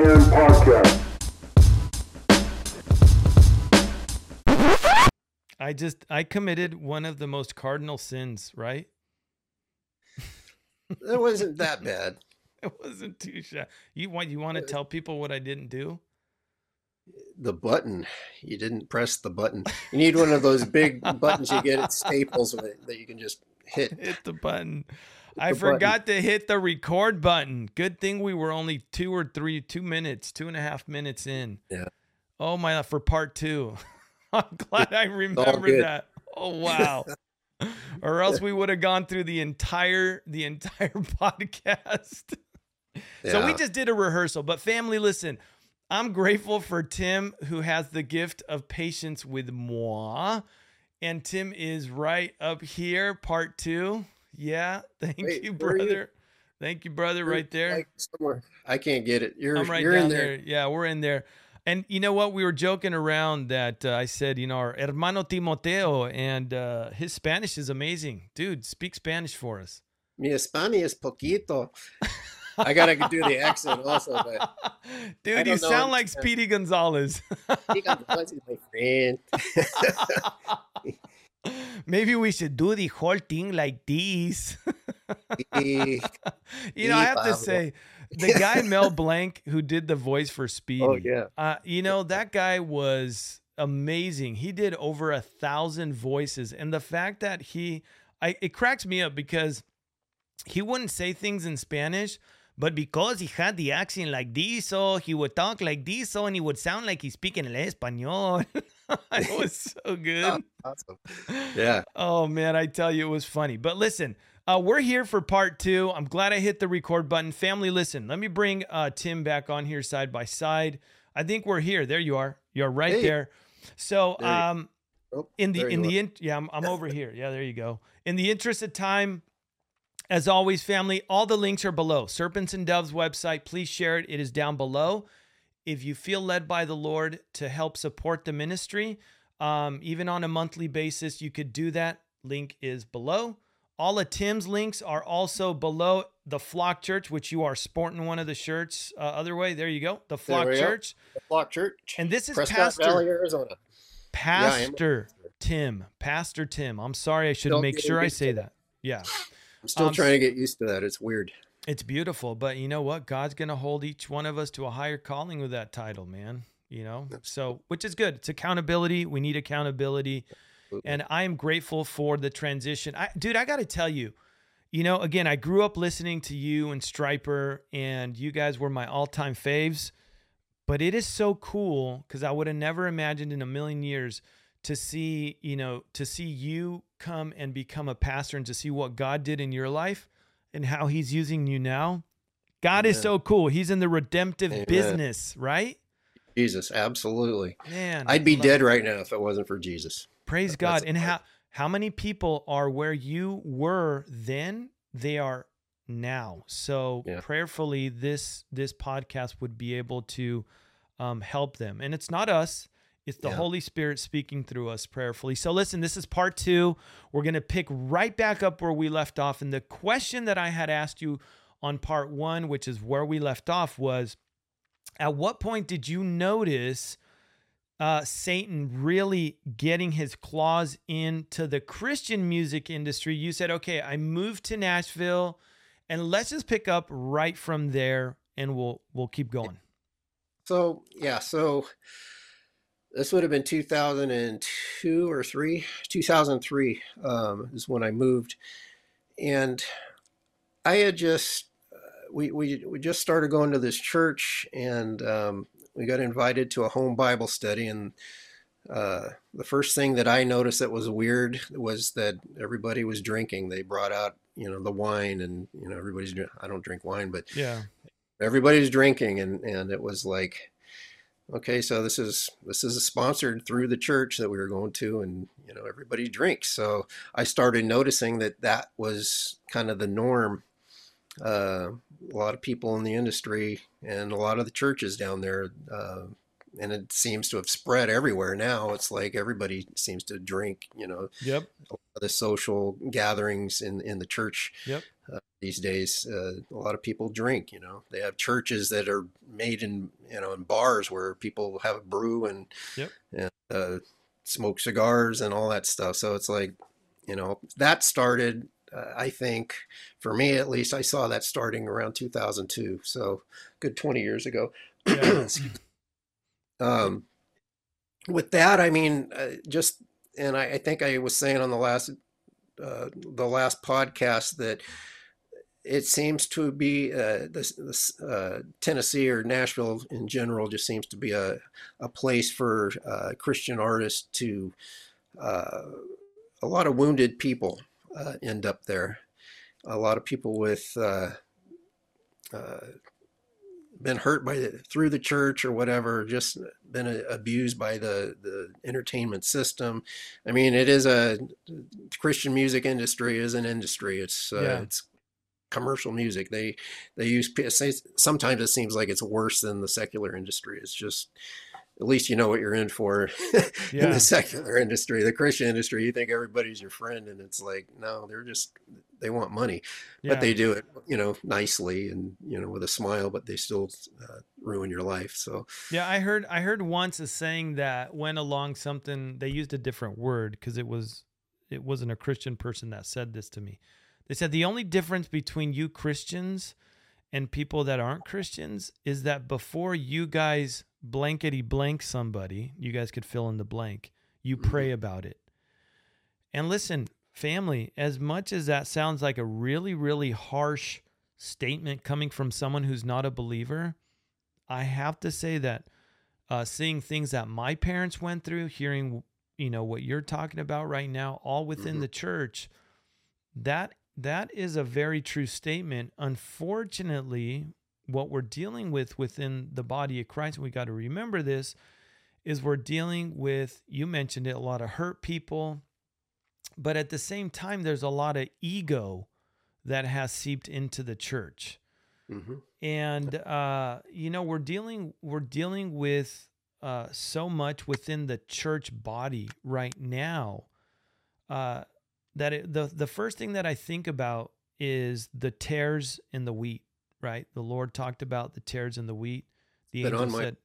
Hand Podcast. I just I committed one of the most cardinal sins, right? It wasn't that bad. It wasn't too shy. You want you want to tell people what I didn't do? The button, you didn't press the button. You need one of those big buttons you get at Staples that that you can just hit. Hit the button. I the button. forgot to hit the record button. Good thing we were only two or three, two minutes, two and a half minutes in. Yeah. Oh my! For part two, I'm glad I remembered that. Oh wow! or else we would have gone through the entire the entire podcast. Yeah. So we just did a rehearsal. But family, listen, I'm grateful for Tim who has the gift of patience with moi. And Tim is right up here, part two. Yeah. Thank Wait, you, are you? brother. Thank you, brother, right there. Like. I can't get it. You're, I'm right you're down in there. there. Yeah, we're in there. And you know what? We were joking around that uh, I said, you know, our hermano Timoteo and uh, his Spanish is amazing. Dude, speak Spanish for us. Mi Spanish es poquito. I gotta do the accent also, but Dude, you sound like Speedy Gonzalez. he got the my friend. Maybe we should do the whole thing like this. You know, I have to say, the guy Mel Blanc who did the voice for Speedy. Oh yeah. Uh, you know, that guy was amazing. He did over a thousand voices. And the fact that he, I, it cracks me up because he wouldn't say things in Spanish, but because he had the accent like this, so he would talk like this, so and he would sound like he's speaking el español. it was so good. Awesome. Yeah. Oh man, I tell you, it was funny. But listen, uh, we're here for part two. I'm glad I hit the record button. Family, listen. Let me bring uh, Tim back on here side by side. I think we're here. There you are. You're right Hey. there. So, um, Oh, in the in the in, yeah, I'm, I'm over here. Yeah, there you go. In the interest of time, as always, family, all the links are below. Serpents and Doves website. Please share it. It is down below. If you feel led by the Lord to help support the ministry, um, even on a monthly basis, you could do that. Link is below. All of Tim's links are also below the Flock Church, which you are sporting one of the shirts. Uh, other way, there you go. The Flock. Church, The Flock Church. and this is Prescott Pastor Valley, Arizona. Pastor Tim. Pastor Tim. I'm sorry, I should Don't make sure I say that. Yeah. I'm still Um, trying to get used to that. It's weird. It's beautiful, but you know what? God's going to hold each one of us to a higher calling with that title, man. You know? So, which is good. It's accountability. We need accountability. Absolutely. And I am grateful for the transition. I, dude, I got to tell you, you know, again, I grew up listening to you and Stryper, and you guys were my all time faves. But it is so cool because I would have never imagined in a million years to see, you know, to see you come and become a pastor and to see what God did in your life and how he's using you now. God is so cool. He's in the redemptive Amen. business, right? Jesus, absolutely. Man, I'd be dead right now if it wasn't for Jesus. Praise God. And how how many people are where you were then? They are now. So Yeah. prayerfully, this this podcast would be able to um, help them. And it's not us. It's the Yeah. Holy Spirit speaking through us prayerfully. So listen, this is part two. We're gonna pick right back up where we left off. And the question that I had asked you on part one, which is where we left off, was at what point did you notice uh, Satan really getting his claws into the Christian music industry? You said, okay, I moved to Nashville, and let's just pick up right from there, and we'll we'll keep going. So yeah, so this would have been 2002 or three, 2003 um, is when I moved, and I had just uh, we we we just started going to this church, and um, we got invited to a home Bible study, and uh, the first thing that I noticed that was weird was that everybody was drinking. They brought out you know the wine, and you know everybody's. I don't drink wine, but Yeah, everybody's drinking and and it was like okay so this is this is sponsored through the church that we were going to and you know everybody drinks. So i started noticing that that was kind of the norm uh, a lot of people in the industry and a lot of the churches down there uh, and it seems to have spread everywhere now. It's like everybody seems to drink. You know, Yep. the social gatherings in in the church Yep. uh, these days. Uh, a lot of people drink. You know, they have churches that are made in you know in bars where people have a brew and Yep. and uh, smoke cigars and all that stuff. So it's like you know that started. Uh, I think, for me at least, I saw that starting around 2002. So, good 20 years ago. Yeah. um, with that, I mean, uh, just and I, I think I was saying on the last uh, the last podcast that it seems to be uh, this, this uh, Tennessee or Nashville in general just seems to be a a place for uh, Christian artists to uh, a lot of wounded people uh, end up there. A lot of people with uh, been hurt by the, through the church or whatever, just been abused by the the entertainment system. I mean, it is a Christian music industry is an industry. It's uh, Yeah. it's commercial music. They they use sometimes it seems like it's worse than the secular industry. It's just at least you know what you're in for in the secular industry. The Christian industry, you think everybody's your friend, and it's like no, they're just they want money Yeah. but they do it you know nicely and you know with a smile but they still uh, ruin your life so Yeah, I heard I heard once a saying that went along something they used a different word because it was it wasn't a Christian person that said this to me. They said the only difference between you Christians and people that aren't Christians is that before you guys blankety blank somebody, you guys could fill in the blank. You pray about it. And listen, family, as much as that sounds like a really, really harsh statement coming from someone who's not a believer, I have to say that uh, seeing things that my parents went through, hearing you know what you're talking about right now, all within Mhm. the church, that that is a very true statement. Unfortunately, what we're dealing with within the body of Christ, and we got to remember this, is we're dealing with you mentioned it a lot of hurt people, but at the same time, there's a lot of ego that has seeped into the church mhm. and uh, you know we're dealing we're dealing with uh, so much within the church body right now uh, that it, the the first thing that I think about is the tares in the wheat. Right, the Lord talked about the tares in the wheat. The Been angel on my- said,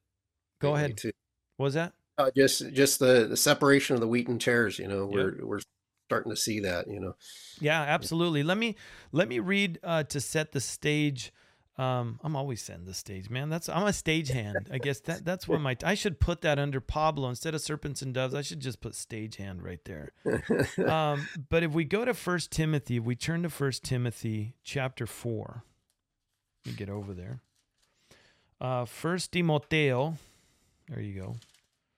"Go ahead." too. What was that? Uh, just just the, the separation of the wheat and tares you know we're we're starting to see that you know Yeah, absolutely. Let me let me read uh, to set the stage. Um, I'm always setting the stage, man. That's I'm a stage hand. I guess that that's what my I should put that under Pablo instead of serpents and doves. I should just put stage hand right there. Um, but if we go to First Timothy, if we turn to First Timothy chapter four, let me get over there. Uh, First Timoteo, there you go.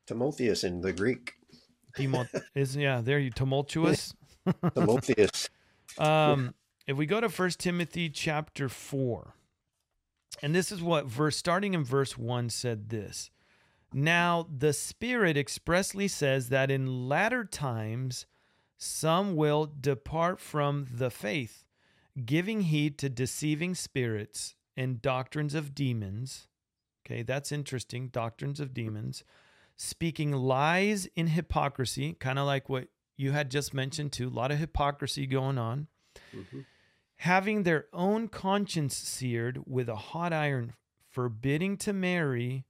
Timotheus in the Greek Timo is yeah, there you tumultuous. Timotheus Um, if we go to First Timothy chapter four, and this is what verse starting in verse one said this. Now the Spirit expressly says that in latter times some will depart from the faith, giving heed to deceiving spirits and doctrines of demons. Okay, that's interesting. Doctrines of demons, speaking lies in hypocrisy, kind of like what you had just mentioned too. A lot of hypocrisy going on Mhm. Having their own conscience seared with a hot iron, forbidding to marry,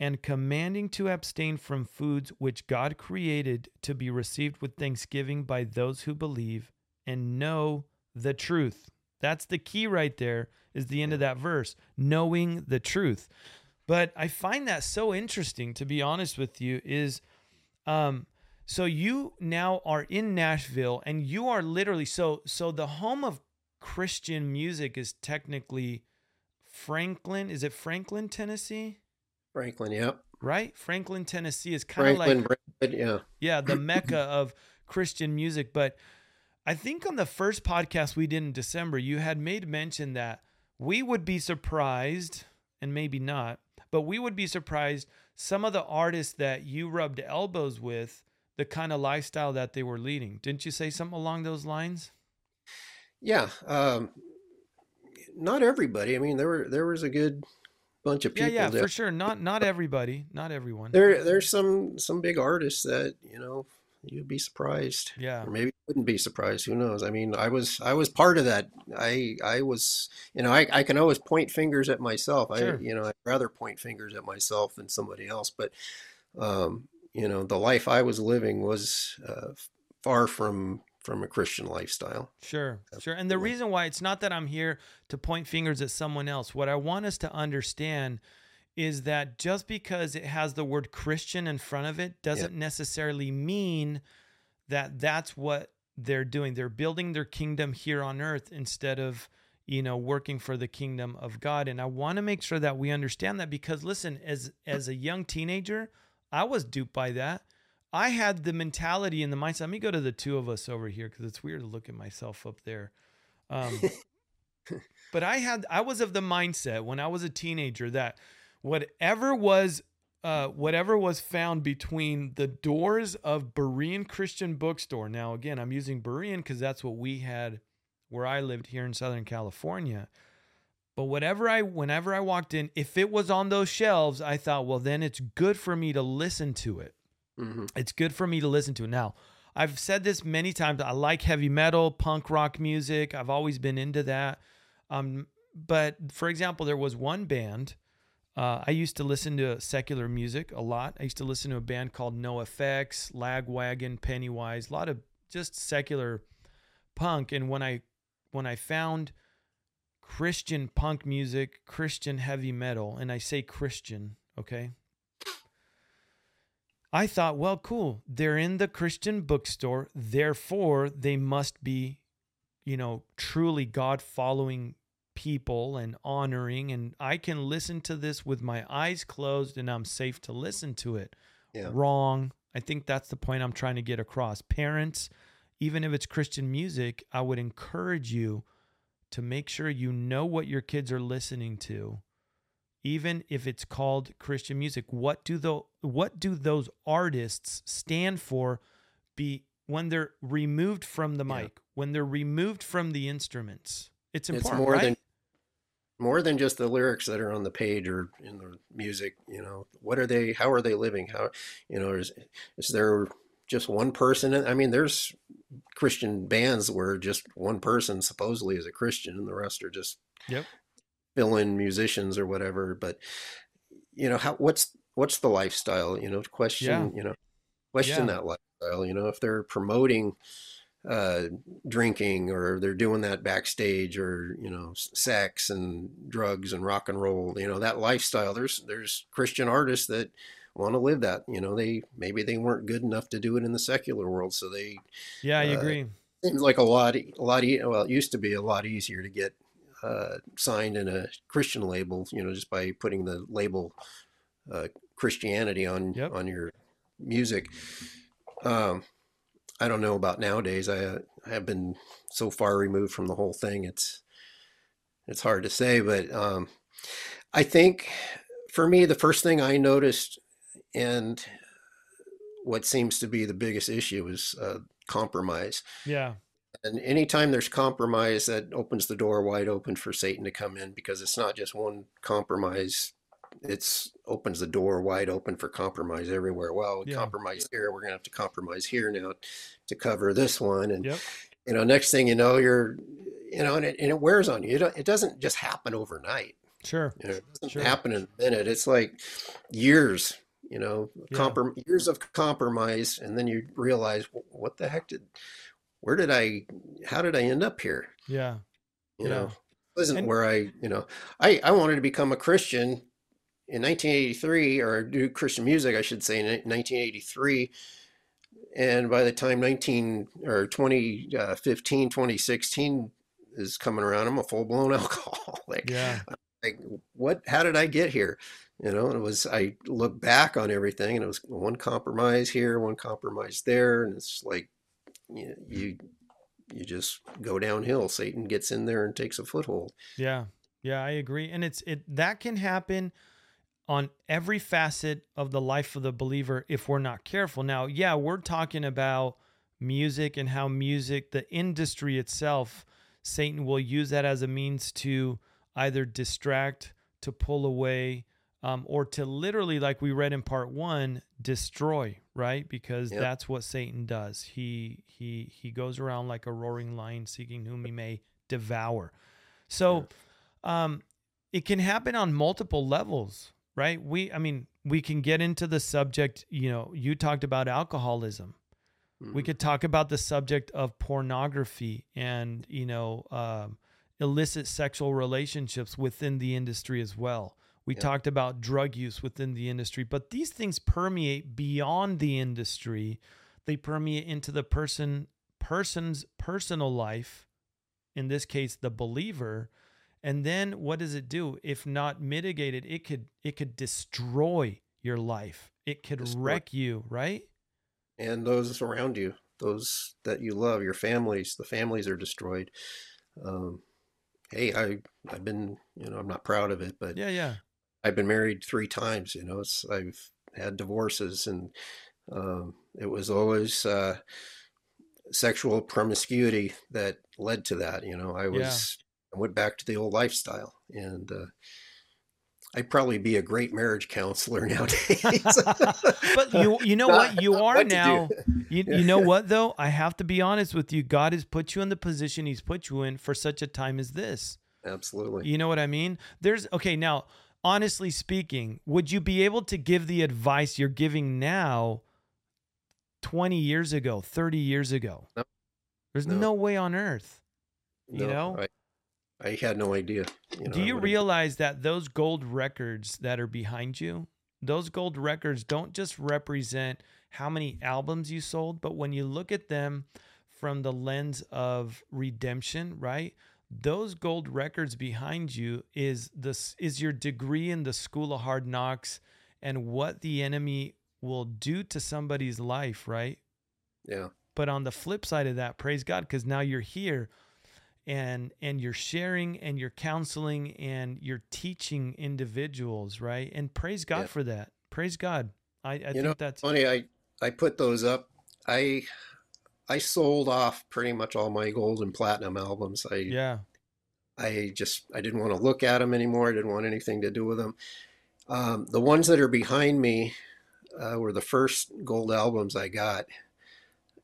and commanding to abstain from foods which God created to be received with thanksgiving by those who believe and know the truth. That's the key right there, is the end of that verse, knowing the truth. But I find that so interesting, to be honest with you, is um, so you now are in Nashville and you are literally so so the home of Christian music is technically Franklin. Is it Franklin, Tennessee? Franklin yep Right? Franklin, Tennessee is kind of like yeah yeah, the mecca of Christian music. But I think on the first podcast we did in December, you had made mention that we would be surprised, and maybe not, but we would be surprised some of the artists that you rubbed elbows with, the kind of lifestyle that they were leading. Didn't you say something along those lines? Yeah, um, not everybody. I mean, there were there was a good bunch of people. yeah, that- for sure. Not not everybody, not everyone. There, there's some some big artists that you know you'd be surprised, Yeah. or maybe you wouldn't be surprised. Who knows? I mean, I was I was part of that. I I was you know I, I can always point fingers at myself. Sure. I you know I'd rather point fingers at myself than somebody else. But um, you know the life I was living was uh, far from from a Christian lifestyle. Sure, sure. And the reason why it's not that I'm here to point fingers at someone else. What I want us to understand is that just because it has the word Christian in front of it doesn't necessarily mean that that's what they're doing. They're building their kingdom here on earth instead of, you know, working for the kingdom of God. And I want to make sure that we understand that because listen, as as a young teenager, I was duped by that. I had the mentality and the mindset. Let me go to the two of us over here because it's weird to look at myself up there. Um, but I had, I was of the mindset when I was a teenager that whatever was, uh, whatever was found between the doors of Berean Christian Bookstore. Now, again, I'm using Berean because that's what we had where I lived here in Southern California. But whatever I, whenever I walked in, if it was on those shelves, I thought, well, then it's good for me to listen to it hmm it's good for me to listen to. Now, I've said this many times. I like heavy metal, punk rock music. I've always been into that. Um, but for example, there was one band. Uh, I used to listen to secular music a lot. I used to listen to a band called NOFX, Lagwagon, Pennywise, a lot of just secular punk. And when I when I found Christian punk music, Christian heavy metal, and I say Christian, okay, I thought, well, cool. They're in the Christian bookstore. Therefore, they must be, you know, truly God following people and honoring. And I can listen to this with my eyes closed and I'm safe to listen to it. Yeah. Wrong. I think that's the point I'm trying to get across. Parents, even if it's Christian music, I would encourage you to make sure you know what your kids are listening to even if it's called Christian music. What do the what do those artists stand for? Be when they're removed from the Yeah. mic, when they're removed from the instruments. It's It's more right? than more than just the lyrics that are on the page or in the music. You know, what are they? How are they living? How you know is is there just one person? in- I mean, there's Christian bands where just one person supposedly is a Christian and the rest are just Yep. Fill-in musicians or whatever. But you know, how what's what's the lifestyle? You know, question. Yeah. You know, question Yeah. that lifestyle. You know, if they're promoting uh, drinking or they're doing that backstage or you know sex and drugs and rock and roll you know that lifestyle there's there's christian artists that want to live that you know they maybe they weren't good enough to do it in the secular world so they Yeah, I uh, agree. seems like a lot a lot e- well it used to be a lot easier to get uh, signed in a christian label you know just by putting the label uh, christianity on Yep. on your music um i don't know about nowadays i, I have been so far removed from the whole thing it's it's hard to say but um i think for me the first thing i noticed and what seems to be the biggest issue is uh, compromise Yeah. And anytime there's compromise, that opens the door wide open for Satan to come in because it's not just one compromise. It's opens the door wide open for compromise everywhere. Well, we Yeah. compromise here. We're gonna have to compromise here now to cover this one. And Yep. you know, next thing you know, you're, you know, and it, and it wears on you. Don't, it doesn't just happen overnight. Sure. You know, it doesn't Sure. happen in a minute. It's like years. You know, Yeah. comprom- years of compromise, and then you realize, "Wh- what the heck did, where did I, how did I end up here? Yeah. You Yeah. know, it wasn't And- where I, you know, I I wanted to become a Christian in 1983, or do Christian music, I should say, in 1983. And by the time 19 or 2015, uh, 2016 is coming around, I'm a full blown alcoholic Yeah. like what how did i get here you know it was i look back on everything and it was one compromise here one compromise there and it's like you you, just go downhill satan gets in there and takes a foothold Yeah. Yeah, I agree. And it's it that can happen on every facet of the life of the believer if we're not careful. Now, yeah, we're talking about music and how music, the industry itself, Satan will use that as a means to either distract, to pull away um, or to literally, like we read in part one, destroy, right? Because Yep. that's what Satan does. He he he goes around like a roaring lion, seeking whom he may devour. So, um, it can happen on multiple levels, right? We, I mean, we can get into the subject. You know, you talked about alcoholism. We Mhm. could talk about the subject of pornography and you know um, illicit sexual relationships within the industry as well. We Yeah. talked about drug use within the industry, but these things permeate beyond the industry. They permeate into the person person's personal life, in this case, the believer. And then what does it do? If not mitigated, it could it could destroy your life. It could Destroy. wreck you, right? and those around you, those that you love, your families, the families are destroyed. Um, hey, I I've been, you know, I'm not proud of it, but Yeah, yeah. I've been married three times. You know, it's, I've had divorces, and um, it was always uh, sexual promiscuity that led to that. You know, I was I went back to the old lifestyle, and uh, I'd probably be a great marriage counselor nowadays. but you you know what you are What now you, Yeah. you know what though i have to be honest with you god has put you in the position he's put you in for such a time as this Absolutely. you know what i mean there's okay now honestly speaking would you be able to give the advice you're giving now 20 years ago 30 years ago No. there's No. no. way on earth you know? I, I had no idea. You know, Do you realize that those gold records that are behind you, those gold records don't just represent how many albums you sold, but when you look at them from the lens of redemption, right? Those gold records behind you is this is your degree in the school of hard knocks and what the enemy will do to somebody's life, right? Yeah. but on the flip side of that praise god because now you're here and and you're sharing and you're counseling and you're teaching individuals right and praise god Yeah. for that praise god i, I think know, that's Funny, I I put those up. I I sold off pretty much all my gold and platinum albums. I yeah I just I didn't want to look at them anymore. I didn't want anything to do with them. Um, the ones that are behind me uh, were the first gold albums I got,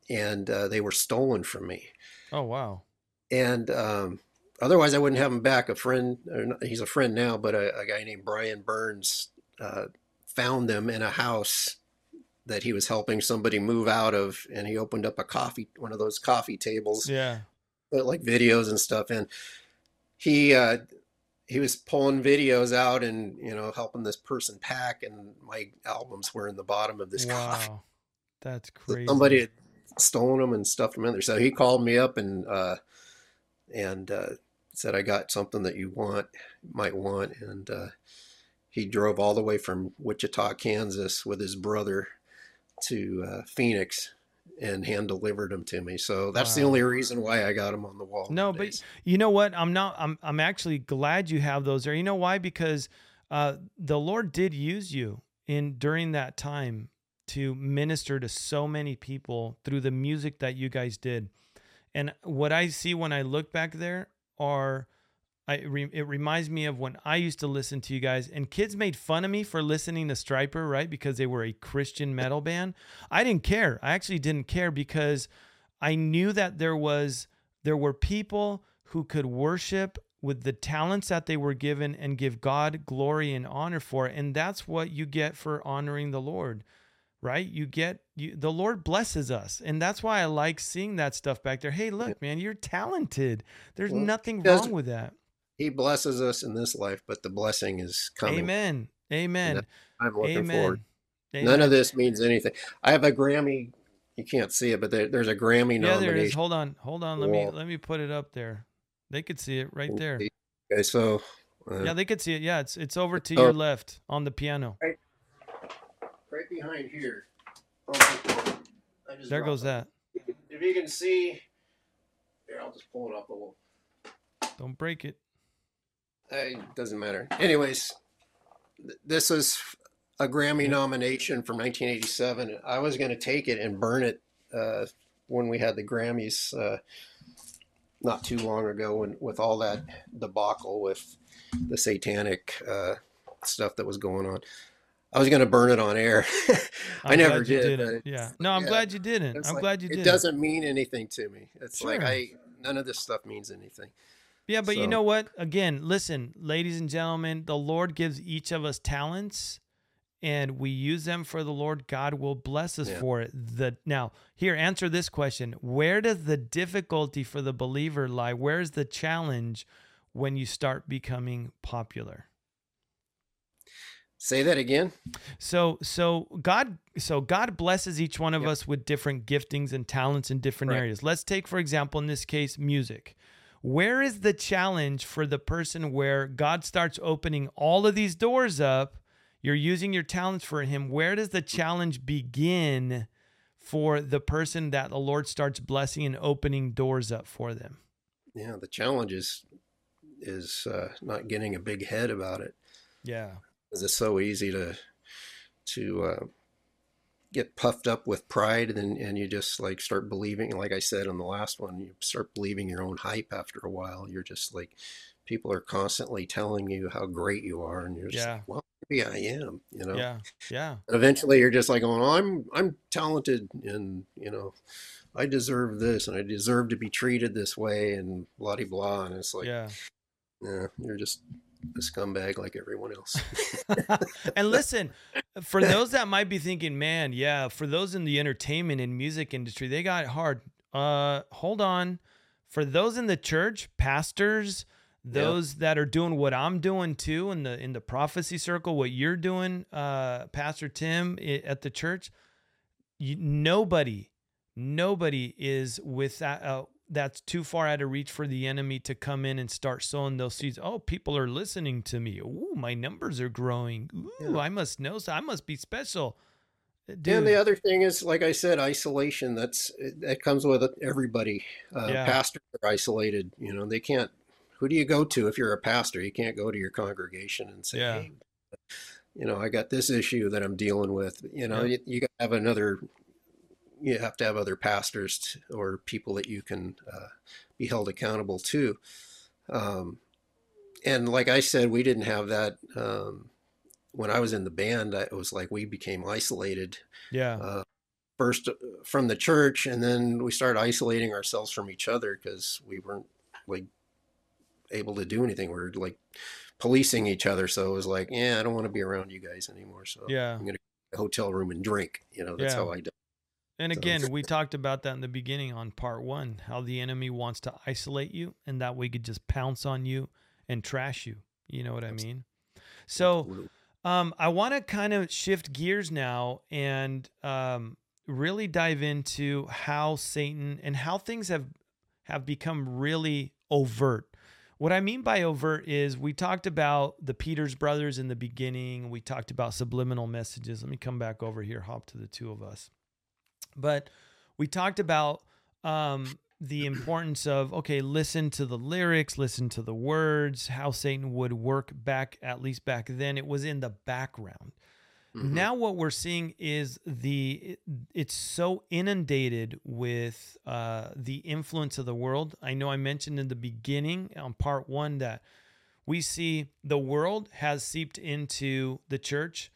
and uh, they were stolen from me. oh wow And um, otherwise, I wouldn't have them back. A friend, or not, he's a friend now, but a, a guy named Brian Burns uh, found them in a house that he was helping somebody move out of, and he opened up a coffee, one of those coffee tables, yeah like videos and stuff and He uh, he was pulling videos out and you know helping this person pack, and my albums were in the bottom of this coffee. wow that's So crazy Somebody had stolen them and stuffed them in there. So he called me up and uh, and uh, said, "I got something that you want, might want." And uh, he drove all the way from Wichita, Kansas, with his brother to uh, Phoenix and hand delivered them to me. So that's the only reason why I got them on the wall. No, but you know what? I'm not. I'm. I'm actually glad you have those there. You know why? Because uh, the Lord did use you in during that time to minister to so many people through the music that you guys did. And what I see when I look back there are, I re, it reminds me of when I used to listen to you guys, and kids made fun of me for listening to Stryper, right? Because they were a Christian metal band. I didn't care. I actually didn't care because I knew that there was there were people who could worship with the talents that they were given and give God glory and honor for it. And that's what you get for honoring the Lord, right? You get you the Lord blesses us. And that's why I like seeing that stuff back there. Hey, look, man, you're talented. There's Well, nothing wrong with that. He blesses us in this life, but the blessing is coming. Amen. Amen. I'm looking Amen. forward. Amen. None of this means anything. I have a Grammy. You can't see it, but there, there's a Grammy Yeah, there it is. nomination. Hold on. Hold on. Let me let me put it up there. They could see it right there. Okay, so uh, Yeah, they could see it. Yeah, it's it's over to Oh. your left on the piano. right behind here. Oh, There goes it. that. If you can see, here I'll just pull it up a little. Don't break it. It doesn't matter. Anyways, th- this is a Grammy nomination from 1987. I was going to take it and burn it uh, when we had the Grammys. Uh, not too long ago when with all that debacle with the satanic uh, stuff that was going on. I was going to burn it on air. I I'm never did. didn't. Yeah. No, I'm yeah, glad you didn't. it's I'm like- glad you didn't. It doesn't mean anything to me. It's like Sure. I none of this stuff means anything. Yeah, but you know what? Again, listen, ladies and gentlemen, the Lord gives each of us talents and we use them for the Lord. God will bless us Yeah. for it. The now, here answer this question. Where does the difficulty for the believer lie? Where is the challenge when you start becoming popular? Say that again. So so God so God blesses each one of Yep. us with different giftings and talents in different Right. areas. Let's take for example in this case music. Where is the challenge for the person where God starts opening all of these doors up? You're using your talents for him. Where does the challenge begin for the person that the Lord starts blessing and opening doors up for them? Yeah, the challenge is is uh, not getting a big head about it. Yeah. 'Cause It's so easy to to uh, get puffed up with pride, and and you just like start believing. Like I said on the last one, you start believing your own hype after a while. You're just like people are constantly telling you how great you are, and you're just Yeah. like, well, maybe I am. You know. Yeah. Yeah. And eventually, you're just like, oh, I'm I'm talented, and you know. I deserve this, and I deserve to be treated this way, and blah blah. And it's like, Yeah. yeah, you're just a scumbag like everyone else. and listen, for those that might be thinking, man, yeah, for those in the entertainment and music industry, they got it hard. Uh, hold on. For those in the church, pastors, Yeah. those that are doing what I'm doing too in the in the prophecy circle, what you're doing, uh, Pastor Tim at the church, you, nobody, nobody is with that. Uh, that's too far out of reach for the enemy to come in and start sowing those seeds. Oh, people are listening to me. Ooh, my numbers are growing. Ooh, Yeah. I must know. So I must be special. Uh, and the other thing is, like I said, isolation. That's that comes with everybody. Uh, Yeah. Pastors are isolated. You know, they can't. Who do you go to if you're a pastor? You can't go to your congregation and say, Yeah. "Hey, you know, I got this issue that I'm dealing with." You know, Yeah. you, you got to have another. You have to have other pastors t or people that you can uh, be held accountable to. Um, and like I said, we didn't have that. Um, when I was in the band, I- it was like we became isolated yeah, uh, first uh, from the church, and then we started isolating ourselves from each other because we weren't like able to do anything. We were like policing each other, so it was like, yeah, I don't want to be around you guys anymore. So yeah. I'm gonna go to a hotel room and drink. You know, that's Yeah. how I do. And So- again, we talked about that in the beginning on part one, how the enemy wants to isolate you, and that we could just pounce on you and trash you. You know what I mean? So, Um, I want to kind of shift gears now and um, really dive into how Satan and how things have have become really overt. What I mean by overt is we talked about the Peters brothers in the beginning. We talked about subliminal messages. Let me come back over here, hop to the two of us. But we talked about um, the importance of okay, listen to the lyrics, listen to the words, how Satan would work back, at least back then. It was in the background. Mhm. Now what we're seeing is the it's so inundated with uh, the influence of the world. I know I mentioned in the beginning on part one that we see the world has seeped into the church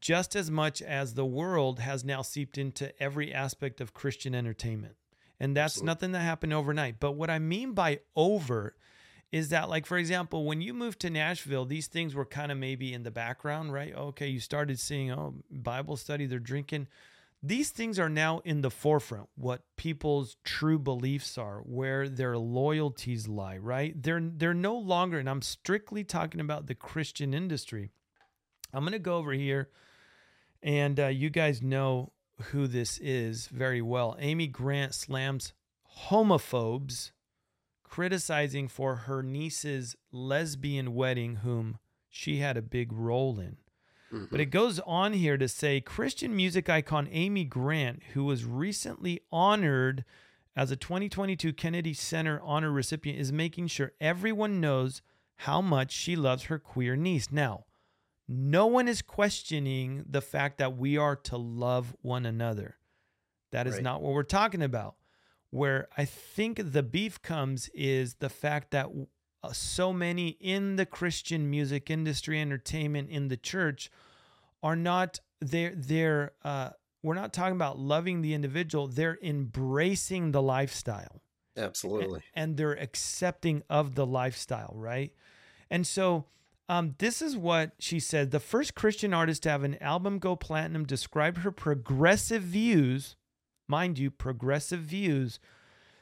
just as much as the world has now seeped into every aspect of Christian entertainment. And that's Absolutely. nothing that happened overnight. But what I mean by overt is that, like, for example, when you moved to Nashville, these things were kind of maybe in the background, right? Oh, okay, you started seeing, oh, Bible study, they're drinking. These things are now in the forefront, what people's true beliefs are, where their loyalties lie, right? They're they're no longer, and I'm strictly talking about the Christian industry. I'm gonna go over here, and uh, you guys know who this is very well. Amy Grant slams homophobes criticizing for her niece's lesbian wedding, whom she had a big role in. Mhm. But it goes on here to say Christian music icon Amy Grant, who was recently honored as a 2022 Kennedy Center honor recipient, is making sure everyone knows how much she loves her queer niece. Now, no one is questioning the fact that we are to love one another. That is Right. not what we're talking about. Where I think the beef comes is the fact that uh, so many in the Christian music industry, entertainment, in the church are not they're they're uh, we're not talking about loving the individual. They're embracing the lifestyle. Absolutely. And, and they're accepting of the lifestyle, right? And so um, this is what she said. The first Christian artist to have an album go platinum described her progressive views, mind you, progressive views,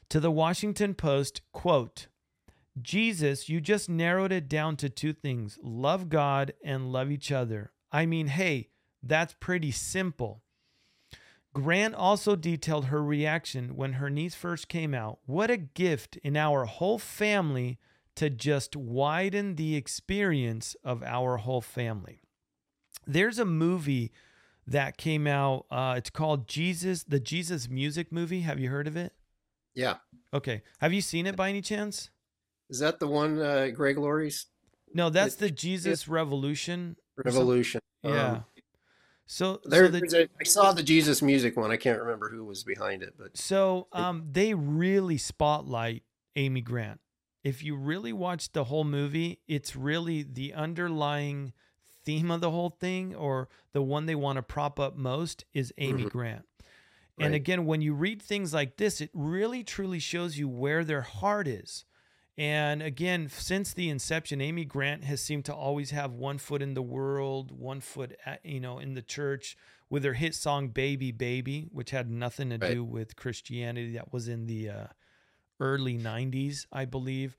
to the Washington Post, quote, Jesus, you just narrowed it down to two things love God and love each other. I mean, hey, that's pretty simple. Grant also detailed her reaction when her niece first came out. What a gift in our whole family to just widen the experience of our whole family. There's a movie that came out. Uh, it's called Jesus, the Jesus Music movie. Have you heard of it? Yeah. Okay. Have you seen it by any chance? Is that the one uh, Greg Laurie's? No, that's the Jesus Revolution. Revolution. Yeah. Um, so there, so the, a, I saw the Jesus music one. I can't remember who was behind it, but So um, they really spotlight Amy Grant. If you really watch the whole movie, it's really the underlying theme of the whole thing, or the one they want to prop up most, is Amy Mhm. Grant. And Right. again, when you read things like this, it really truly shows you where their heart is. And again, since the inception, Amy Grant has seemed to always have one foot in the world, one foot, at, you know, in the church with her hit song "Baby Baby," which had nothing to Right. do with Christianity. That was in the uh, early '90s, I believe.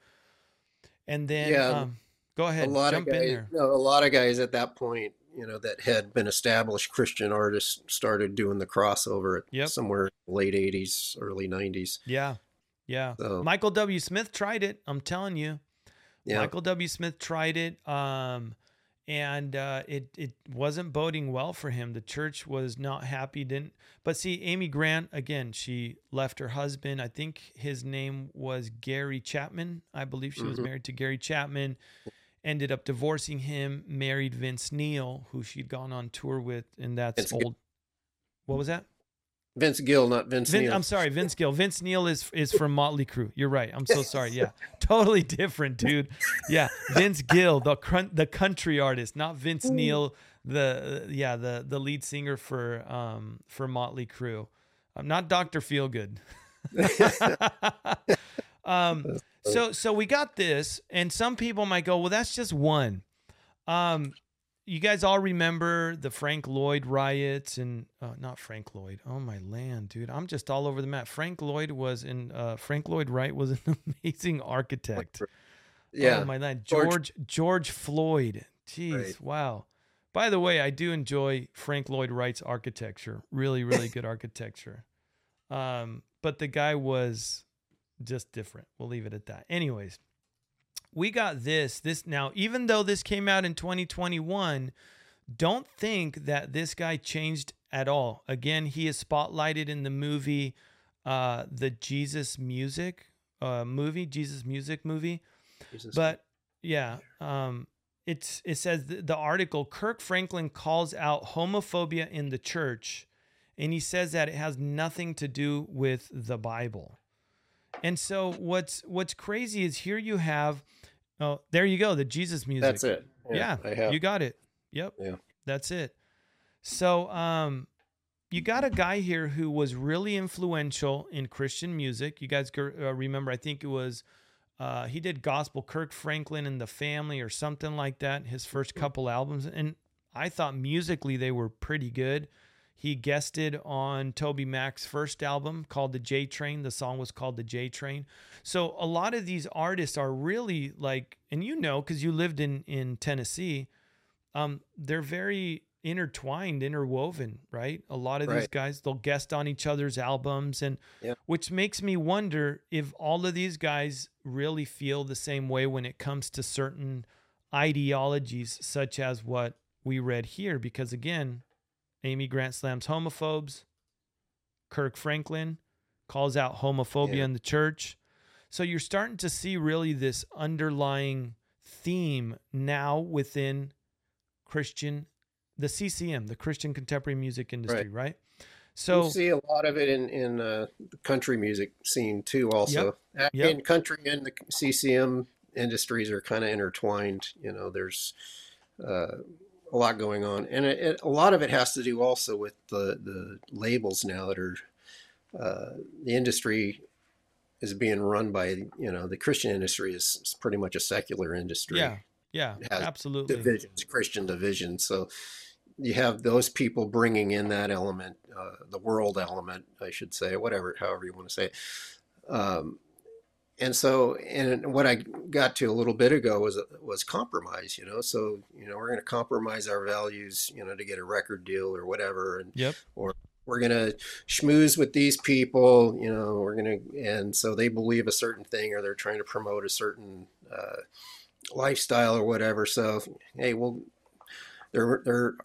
And then, Yeah, um, go ahead, a lot jump of in guys, there. no, a lot of guys at that point, you know, that had been established Christian artists started doing the crossover at Yep. somewhere late '80s, early '90s. Yeah, yeah. So Michael W. Smith tried it. I'm telling you. yeah, Michael W. Smith tried it, um, and uh, it it wasn't boding well for him. The church was not happy. Didn't but see Amy Grant again. She left her husband. I think his name was Gary Chapman. I believe she was Mhm. married to Gary Chapman. Ended up divorcing him. Married Vince Neil, who she'd gone on tour with, and that's old. What was that? Vince Gill, not Vince Vin, Neil. I'm sorry, Vince Gill. Vince Neil is is from Motley Crue. You're right. I'm so sorry. Yeah, totally different, dude. Yeah, Vince Gill, the crun- the country artist, not Vince Neil, the yeah the the lead singer for um for Motley Crue. I'm not Doctor Feelgood. um, so so we got this, and some people might go, well, that's just one. Um, you guys all remember the Frank Lloyd riots and uh, not Frank Lloyd. Oh my land, dude! I'm just all over the map. Frank Lloyd was in. Uh, Frank Lloyd Wright was an amazing architect. yeah, Oh my land, George- George George Floyd. Jeez, Right. wow. By the way, I do enjoy Frank Lloyd Wright's architecture. Really, really good architecture. Um, but the guy was just different. We'll leave it at that. Anyways, we got this. This now, even though this came out in 2021, don't think that this guy changed at all. Again, he is spotlighted in the movie, uh, the Jesus Music uh, movie, Jesus Music movie. Jesus. But yeah, um, it's it says the, the article Kirk Franklin calls out homophobia in the church, and he says that it has nothing to do with the Bible. And so what's what's crazy is here you have, oh there you go the Jesus music. that's it. Yeah, have. you got it. Yep. Yeah. That's it. So, um, you got a guy here who was really influential in Christian music. You guys uh, remember? I think it was uh, he did gospel. Kirk Franklin and the Family, or something like that. His first couple albums, and I thought musically they were pretty good. He guested on Toby Mac's first album called The J Train. The song was called The J Train. So a lot of these artists are really like, and you know, because you lived in in Tennessee, um, they're very intertwined, interwoven, right? A lot of these guys they'll guest on each other's albums, and Yeah. which makes me wonder if all of these guys really feel the same way when it comes to certain ideologies, such as what we read here. Because again, Amy Grant slams homophobes. Kirk Franklin calls out homophobia Yeah. in the church. So you're starting to see really this underlying theme now within Christian, the CCM, the Christian contemporary music industry, right? So you see a lot of it in in uh, the country music scene too. Also, Yep. Yep. in country and the CCM industries are kind of intertwined. You know, there's uh, a lot going on, and it, it, a lot of it has to do also with the the labels now that are uh, the industry is being run by you know the Christian industry is, is pretty much a secular industry. yeah, yeah, absolutely. divisions, Christian divisions. So you have those people bringing in that element, uh, the world element, I should say, whatever, however you want to say it. Um, and so, and what I got to a little bit ago was was compromise. You know, so you know we're going to compromise our values, you know, to get a record deal or whatever, and Yep. we're going to schmooze with these people. You know, we're going to, and so they believe a certain thing, or they're trying to promote a certain uh, lifestyle or whatever. So, hey, well, they're they're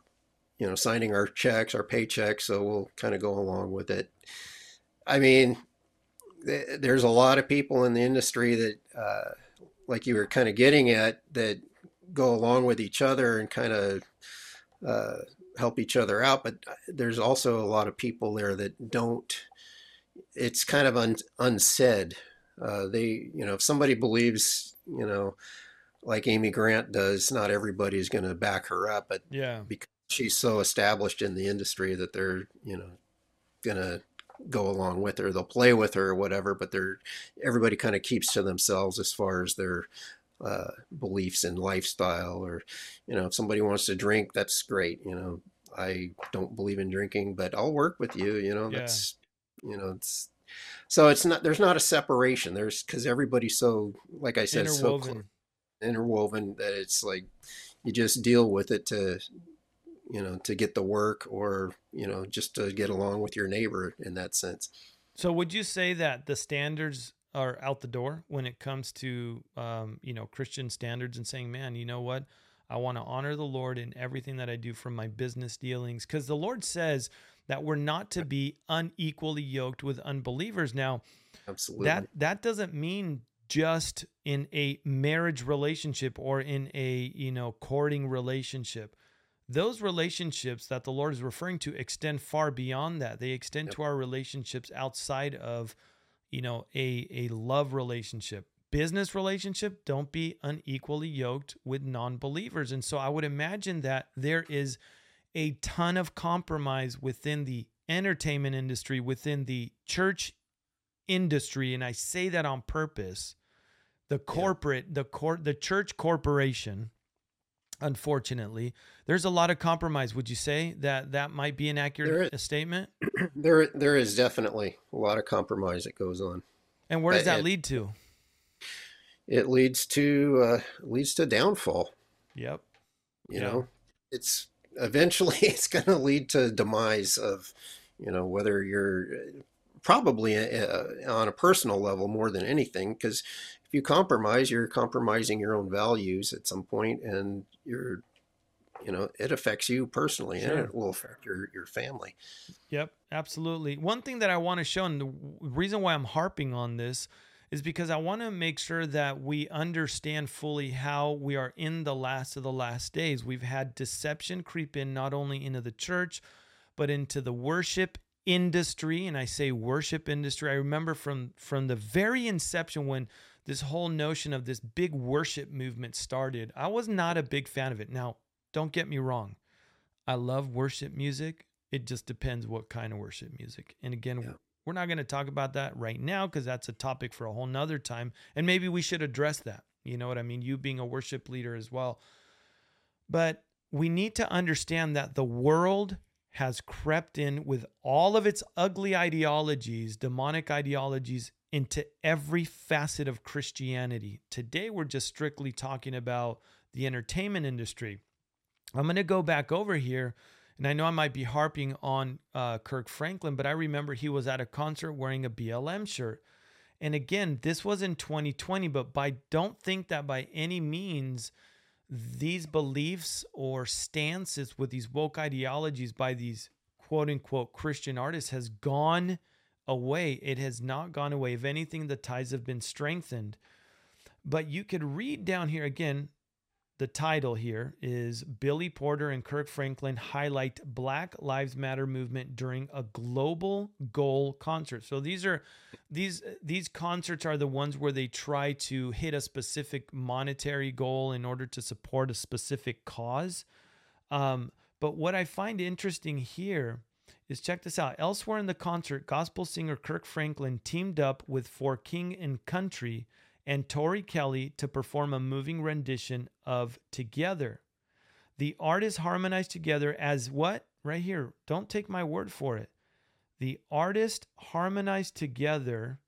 you know signing our checks, our paychecks, so we'll kind of go along with it. I mean, there's a lot of people in the industry that, uh, like you were kind of getting at, that go along with each other and kind of uh, help each other out. But there's also a lot of people there that don't. It's kind of un, unsaid. Uh, they, you know, if somebody believes, you know, like Amy Grant does, not everybody's going to back her up, but Yeah. because she's so established in the industry that they're, you know, gonna go along with her. They'll play with her or whatever, but they're everybody kind of keeps to themselves as far as their uh, beliefs and lifestyle. Or, you know, if somebody wants to drink, that's great. You know, I don't believe in drinking, but I'll work with you. You know, Yeah. that's, you know, it's so it's not there's not a separation. There's because everybody's so, like I said, so close Interwoven. interwoven that it's like you just deal with it to you know to get the work or you know just to get along with your neighbor in that sense. So would you say that the standards are out the door when it comes to um, you know Christian standards and saying, man, you know what? I want to honor the Lord in everything that I do from my business dealings. Because the Lord says that we're not to be unequally yoked with unbelievers. Now, absolutely. that that doesn't mean just in a marriage relationship or in a you know courting relationship those relationships that the lord is referring to extend far beyond that. They extend Yep. to our relationships outside of you know a a love relationship. Business relationship don't be unequally yoked with non-believers. And so i would imagine that there is a ton of compromise within the entertainment industry within the church industry and I say that on purpose the corporate the court the church corporation unfortunately there's a lot of compromise would you say that that might be an accurate statement? there there is definitely a lot of compromise that goes on. And where does that it- lead to? It leads to uh, leads to downfall. Yep. You Yeah. know it's eventually it's going to lead to demise of you know whether you're probably uh, on a personal level more than anything because if you compromise you're compromising your own values at some point and you're you know it affects you personally and it will affect your your family Yep, absolutely. One thing that I want to show, and the reason why I'm harping on this is because I want to make sure that we understand fully how we are in the last of the last days. We've had deception creep in not only into the church, but into the worship industry. And I say worship industry. I remember from from the very inception when this whole notion of this big worship movement started, I was not a big fan of it. Now, don't get me wrong. I love worship music. It just depends what kind of worship music. And again, Yeah. we're not going to talk about that right now because that's a topic for a whole nother time. And maybe we should address that. You know what I mean? You being a worship leader as well. But we need to understand that the world has crept in with all of its ugly ideologies, demonic ideologies, into every facet of Christianity. Today, we're just strictly talking about the entertainment industry. I'm going to go back over here, and I know I might be harping on uh, Kirk Franklin, but I remember he was at a concert wearing a BLM shirt. And again, this was in 2020, but by don't think that by any means these beliefs or stances with these woke ideologies by these quote unquote Christian artists has gone away. It has not gone away. If anything, the ties have been strengthened. But you could read down here again the title here is Billy Porter and Kirk Franklin highlight Black Lives Matter movement during a global goal concert. So these are these these concerts are the ones where they try to hit a specific monetary goal in order to support a specific cause. Um, but what I find interesting here is check this out. Elsewhere in the concert, gospel singer Kirk Franklin teamed up with For King and Country and Tori Kelly to perform a moving rendition of Together. The artists harmonized together as what? Right here. Don't take my word for it. The artists harmonized together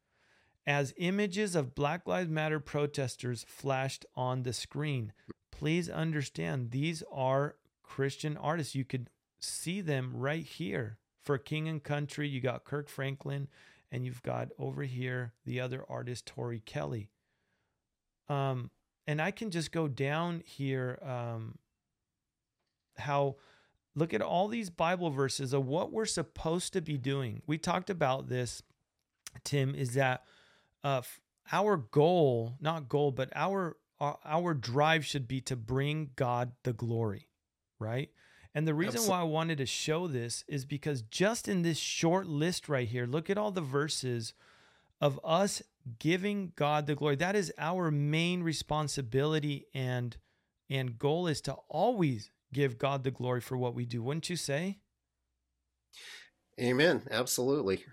as images of Black Lives Matter protesters flashed on the screen. Please understand, these are Christian artists. You could see them right here. For King and Country, you got Kirk Franklin, and you've got over here the other artist, Tori Kelly. Um, and I can just go down here. Um, how look at all these Bible verses of what we're supposed to be doing. We talked about this, Tim, is that uh, our goal, not goal, but our, our our drive should be to bring God the glory, right? And the reason Absolutely. why I wanted to show this is because just in this short list right here, look at all the verses of us giving God the glory. That is our main responsibility and and goal is to always give God the glory for what we do. Wouldn't you say? Amen. Absolutely.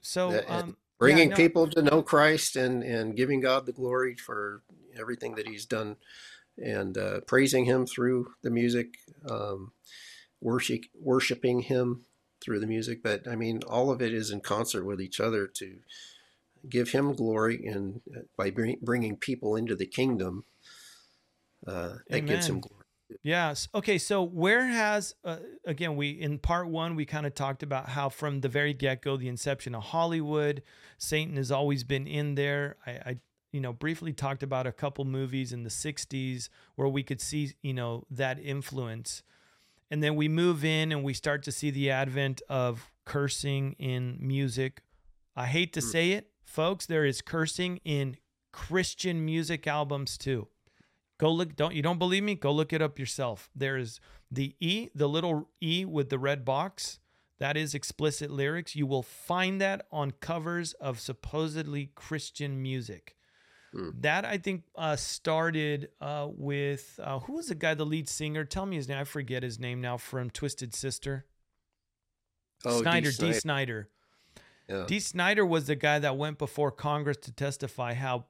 So um, bringing yeah, people to know Christ and and giving God the glory for everything that He's done, and uh, praising Him through the music, um, worship worshiping Him through the music. But I mean, all of it is in concert with each other to give him glory and uh, by bring, bringing people into the kingdom uh, that Amen. gives him glory yes okay so where has uh, again we in part one we kind of talked about how from the very get-go the inception of hollywood satan has always been in there I, I you know briefly talked about a couple movies in the 60s where we could see you know that influence and then we move in and we start to see the advent of cursing in music i hate to mm. say it folks, there is cursing in Christian music albums too. Go look, don't you don't believe me? Go look it up yourself. There is the E, the little E with the red box. That is explicit lyrics. You will find that on covers of supposedly Christian music. Hmm. That I think uh, started uh, with uh, who was the guy, the lead singer? Tell me his name. I forget his name now. From Twisted Sister. Oh, Snider, Dee Snider. Dee Snider. Yeah. Dee Snider was the guy that went before Congress to testify how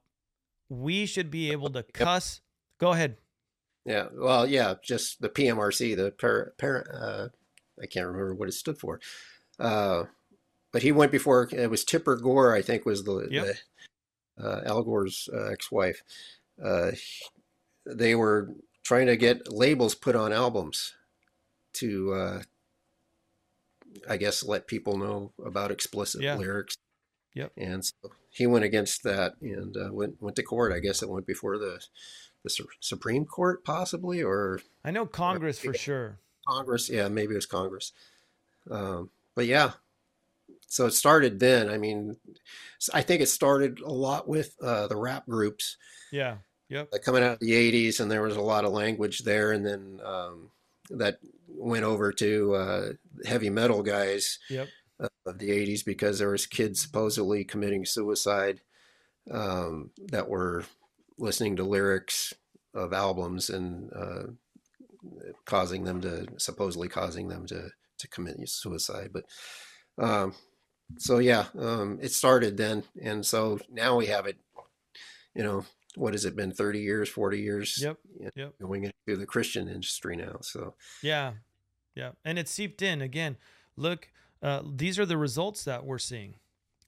we should be able to cuss. Go ahead. Yeah. Well, yeah, just the PMRC, the parent, par- uh, I can't remember what it stood for. Uh, but he went before, it was Tipper Gore, I think, was the, yep. the Al Gore's uh, ex wife. Uh, they were trying to get labels put on albums to uh, I guess, let people know about explicit yeah. lyrics. Yep. And so he went against that and uh, went went to court. I guess it went before the the Su- Supreme Court, possibly, or I know Congress for sure. Congress, yeah, maybe it was Congress. Um, but yeah, so it started then. I mean, I think it started a lot with uh, the rap groups. Yeah. Yep. Like coming out of the '80s, and there was a lot of language there, and then um, that went over to uh, heavy metal guys yep. of the 80s because there was kids supposedly committing suicide um, that were listening to lyrics of albums and uh, causing them to supposedly causing them to to commit suicide but um, so yeah um, it started then and so now we have it you know what has it been 30 years 40 years? Yep you know, yep. going into the christian industry now so. Yeah yeah and it's seeped in. Again look uh, these are the results that we're seeing.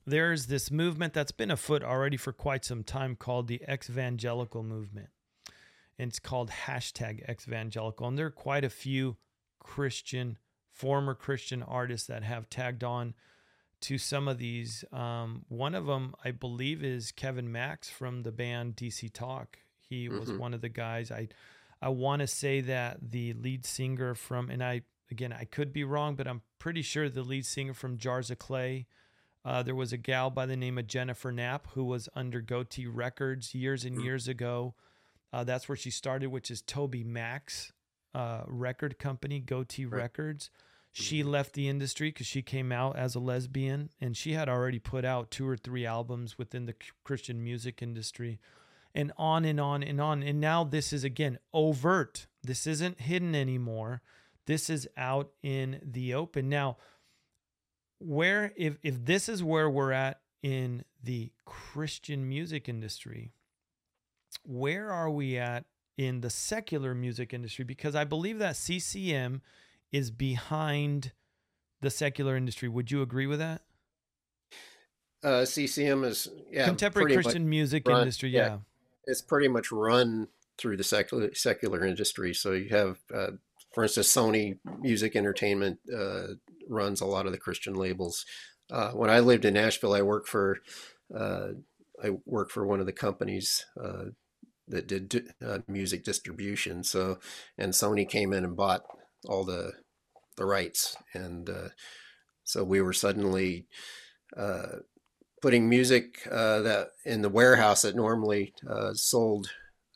There's this movement that's been afoot already for quite some time called the exvangelical movement. And it's called hashtag exvangelical and there are quite a few christian former christian artists that have tagged on to some of these. Um, one of them, I believe, is Kevin Max from the band DC Talk. He mm-hmm. was one of the guys. I I want to say that the lead singer from, and I again I could be wrong, but I'm pretty sure the lead singer from Jars of Clay. Uh, there was a gal by the name of Jennifer Knapp who was under Gotee Records years and mm. years ago. Uh, that's where she started, which is TobyMac uh, record company, Gotee Right. Records. She left the industry because she came out as a lesbian, and she had already put out two or three albums within the Christian music industry, and on and on and on. And now this is again overt. This isn't hidden anymore. This is out in the open now. Where if if this is where we're at in the Christian music industry, where are we at in the secular music industry? Because I believe that CCM is behind the secular industry. Would you agree with that? Uh, CCM is yeah Contemporary Christian music run- industry, yeah. yeah. it's pretty much run through the secular secular industry. So you have, uh, for instance, Sony Music Entertainment uh, runs a lot of the Christian labels. Uh, when I lived in Nashville, I worked for uh, I worked for one of the companies uh, that did uh, music distribution. So and Sony came in and bought all the the rights, and uh, so we were suddenly. Uh, putting music uh, that in the warehouse that normally uh, sold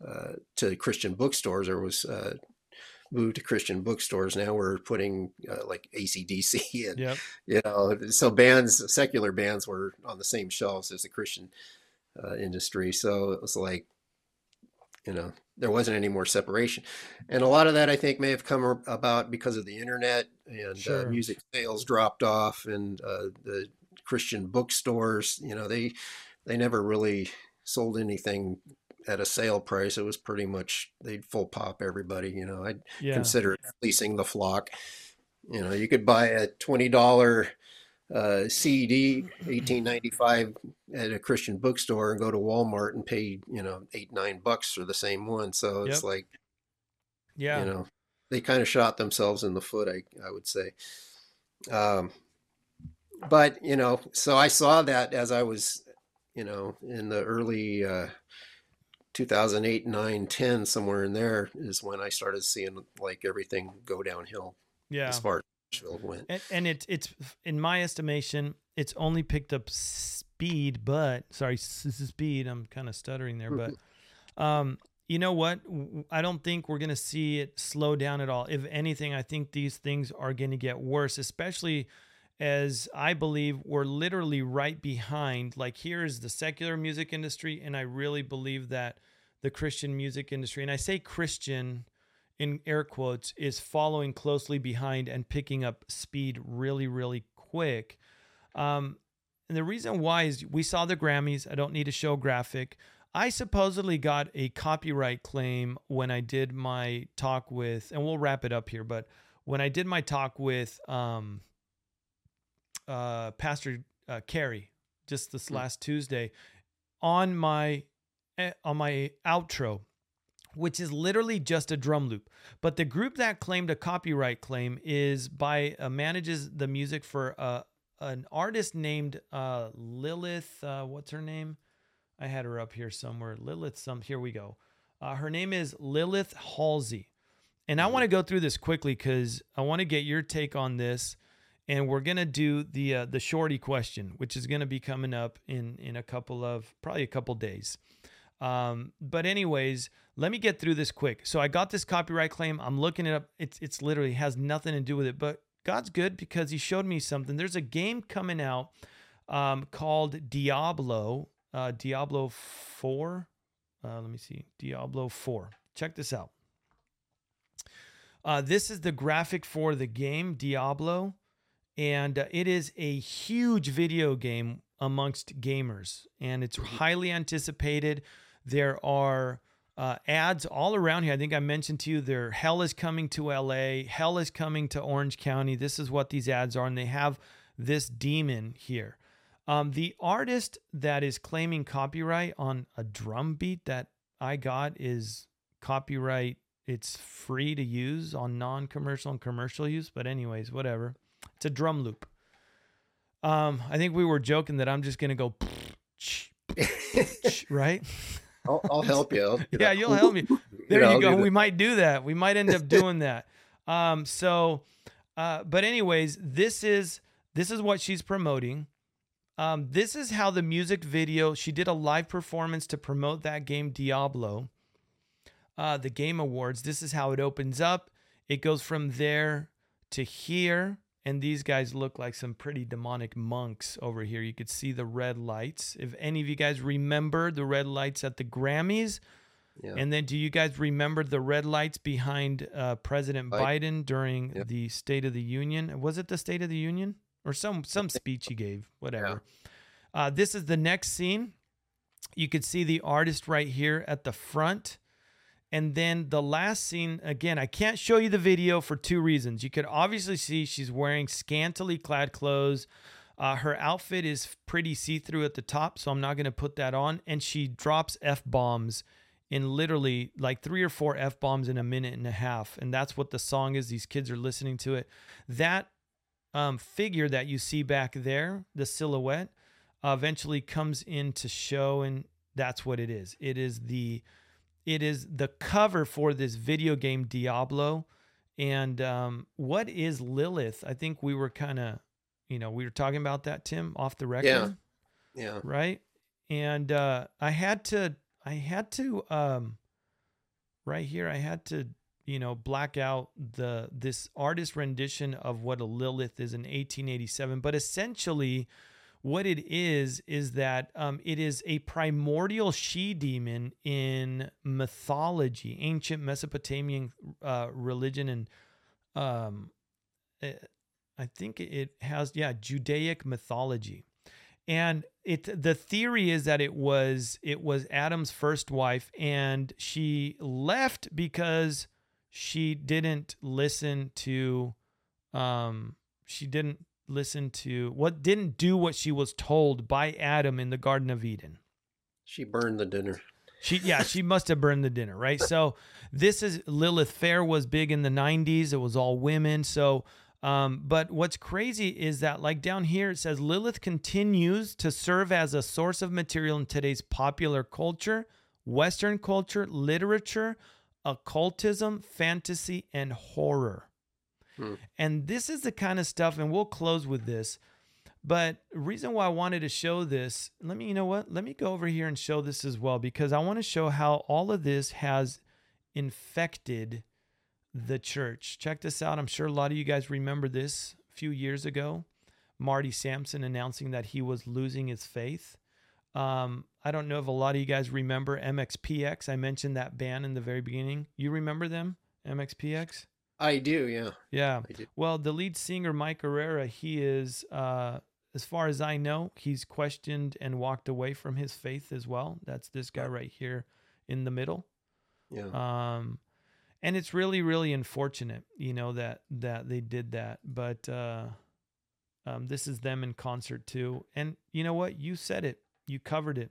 uh, to Christian bookstores or was uh, moved to Christian bookstores. Now we're putting uh, like ACDC and Yep. you know, so bands, secular bands were on the same shelves as the Christian uh, industry. So it was like, you know, there wasn't any more separation. And a lot of that I think may have come about because of the internet and Sure. uh, music sales dropped off and uh, the Christian bookstores, you know, they they never really sold anything at a sale price. It was pretty much they'd full pop everybody, you know. I'd Yeah. consider leasing the flock. You know, you could buy a twenty dollar uh, CD, eighteen ninety five at a Christian bookstore, and go to Walmart and pay you know eight nine bucks for the same one. So it's Yep. like yeah. you know they kind of shot themselves in the foot. I I would say. Um, but you know, so I saw that as I was, you know, in the early uh, 2008, 9, 10, somewhere in there is when I started seeing like everything go downhill yeah. as far Nashville went. And, and it, it's in my estimation, it's only picked up speed, but sorry, speed. I'm kind of stuttering there, but um, you know what? I don't think we're gonna see it slow down at all. If anything, I think these things are gonna get worse, especially as I believe we're literally right behind. Like here is the secular music industry, and I really believe that the Christian music industry, and I say Christian in air quotes, is following closely behind and picking up speed really, really quick. Um, and the reason why is we saw the Grammys. I don't need to show graphic. I supposedly got a copyright claim when I did my talk with, and we'll wrap it up here, but when I did my talk with um, uh, Pastor uh, Carey just this Hmm. last Tuesday on my eh, on my outro, which is literally just a drum loop. But the group that claimed a copyright claim is by uh, manages the music for uh, an artist named uh, Lilith. Uh, what's her name? I had her up here somewhere. Lilith. Some here we go. Uh, her name is Lilith Halsey, and I want to go through this quickly because I want to get your take on this and we're gonna do the uh, the shorty question, which is gonna be coming up in in a couple of probably a couple days. Um, but anyways, let me get through this quick. So I got this copyright claim. I'm looking it up. It's it's literally has nothing to do with it, but God's good because He showed me something. There's a game coming out um, called Diablo, uh, Diablo Four. Uh, let me see, Diablo Four. Check this out. Uh, this is the graphic for the game Diablo and uh, it is a huge video game amongst gamers and it's highly anticipated there are uh, ads all around here i think i mentioned to you there hell is coming to la hell is coming to orange county this is what these ads are and they have this demon here um, the artist that is claiming copyright on a drum beat that i got is copyright it's free to use on non-commercial and commercial use but anyways whatever it's a drum loop. Um, I think we were joking that I'm just gonna go, right? I'll, I'll help you. I'll- Yeah, you'll help me. There know, you I'll go. We might do that. We might end up doing that. Um, so, uh, but anyways, this is this is what she's promoting. Um, this is how the music video. She did a live performance to promote that game Diablo. uh, the Game Awards. This is how it opens up. It goes from there to here. And these guys look like some pretty demonic monks over here. You could see the red lights. If any of you guys remember the red lights at the Grammys, yeah. and then do you guys remember the red lights behind uh, President Biden during yep. the State of the Union? Was it the State of the Union or some some speech he gave? Whatever. Yeah. Uh, this is the next scene. You could see the artist right here at the front. And then the last scene, again, I can't show you the video for two reasons. You could obviously see she's wearing scantily clad clothes. Uh, her outfit is pretty see through at the top, so I'm not going to put that on. And she drops F bombs in literally like three or four F bombs in a minute and a half. And that's what the song is. These kids are listening to it. That um, figure that you see back there, the silhouette, uh, eventually comes in to show. And that's what it is. It is the it is the cover for this video game Diablo. And um, what is Lilith? I think we were kind of, you know, we were talking about that, Tim, off the record. Yeah. Yeah. Right. And uh, I had to, I had to, um, right here, I had to, you know, black out the this artist rendition of what a Lilith is in 1887. But essentially, what it is is that um, it is a primordial she demon in mythology, ancient Mesopotamian uh, religion, and um, it, eh, I think it has yeah Judaic mythology, and it the theory is that it was it was Adam's first wife, and she left because she didn't listen to um she didn't listen to what didn't do what she was told by Adam in the Garden of Eden. She burned the dinner. She yeah, she must have burned the dinner, right? So this is Lilith Fair was big in the 90s. It was all women. So um, but what's crazy is that like down here it says Lilith continues to serve as a source of material in today's popular culture, Western culture, literature, occultism, fantasy, and horror. Hmm. And this is the kind of stuff, and we'll close with this. But reason why I wanted to show this, let me, you know what? Let me go over here and show this as well, because I want to show how all of this has infected the church. Check this out. I'm sure a lot of you guys remember this a few years ago. Marty Sampson announcing that he was losing his faith. Um, I don't know if a lot of you guys remember MXPX. I mentioned that band in the very beginning. You remember them, MXPX? I do, yeah. Yeah. Do. Well, the lead singer, Mike Herrera, he is, uh, as far as I know, he's questioned and walked away from his faith as well. That's this guy right here in the middle. Yeah. Um, and it's really, really unfortunate, you know, that that they did that. But uh, um, this is them in concert too. And you know what? You said it. You covered it.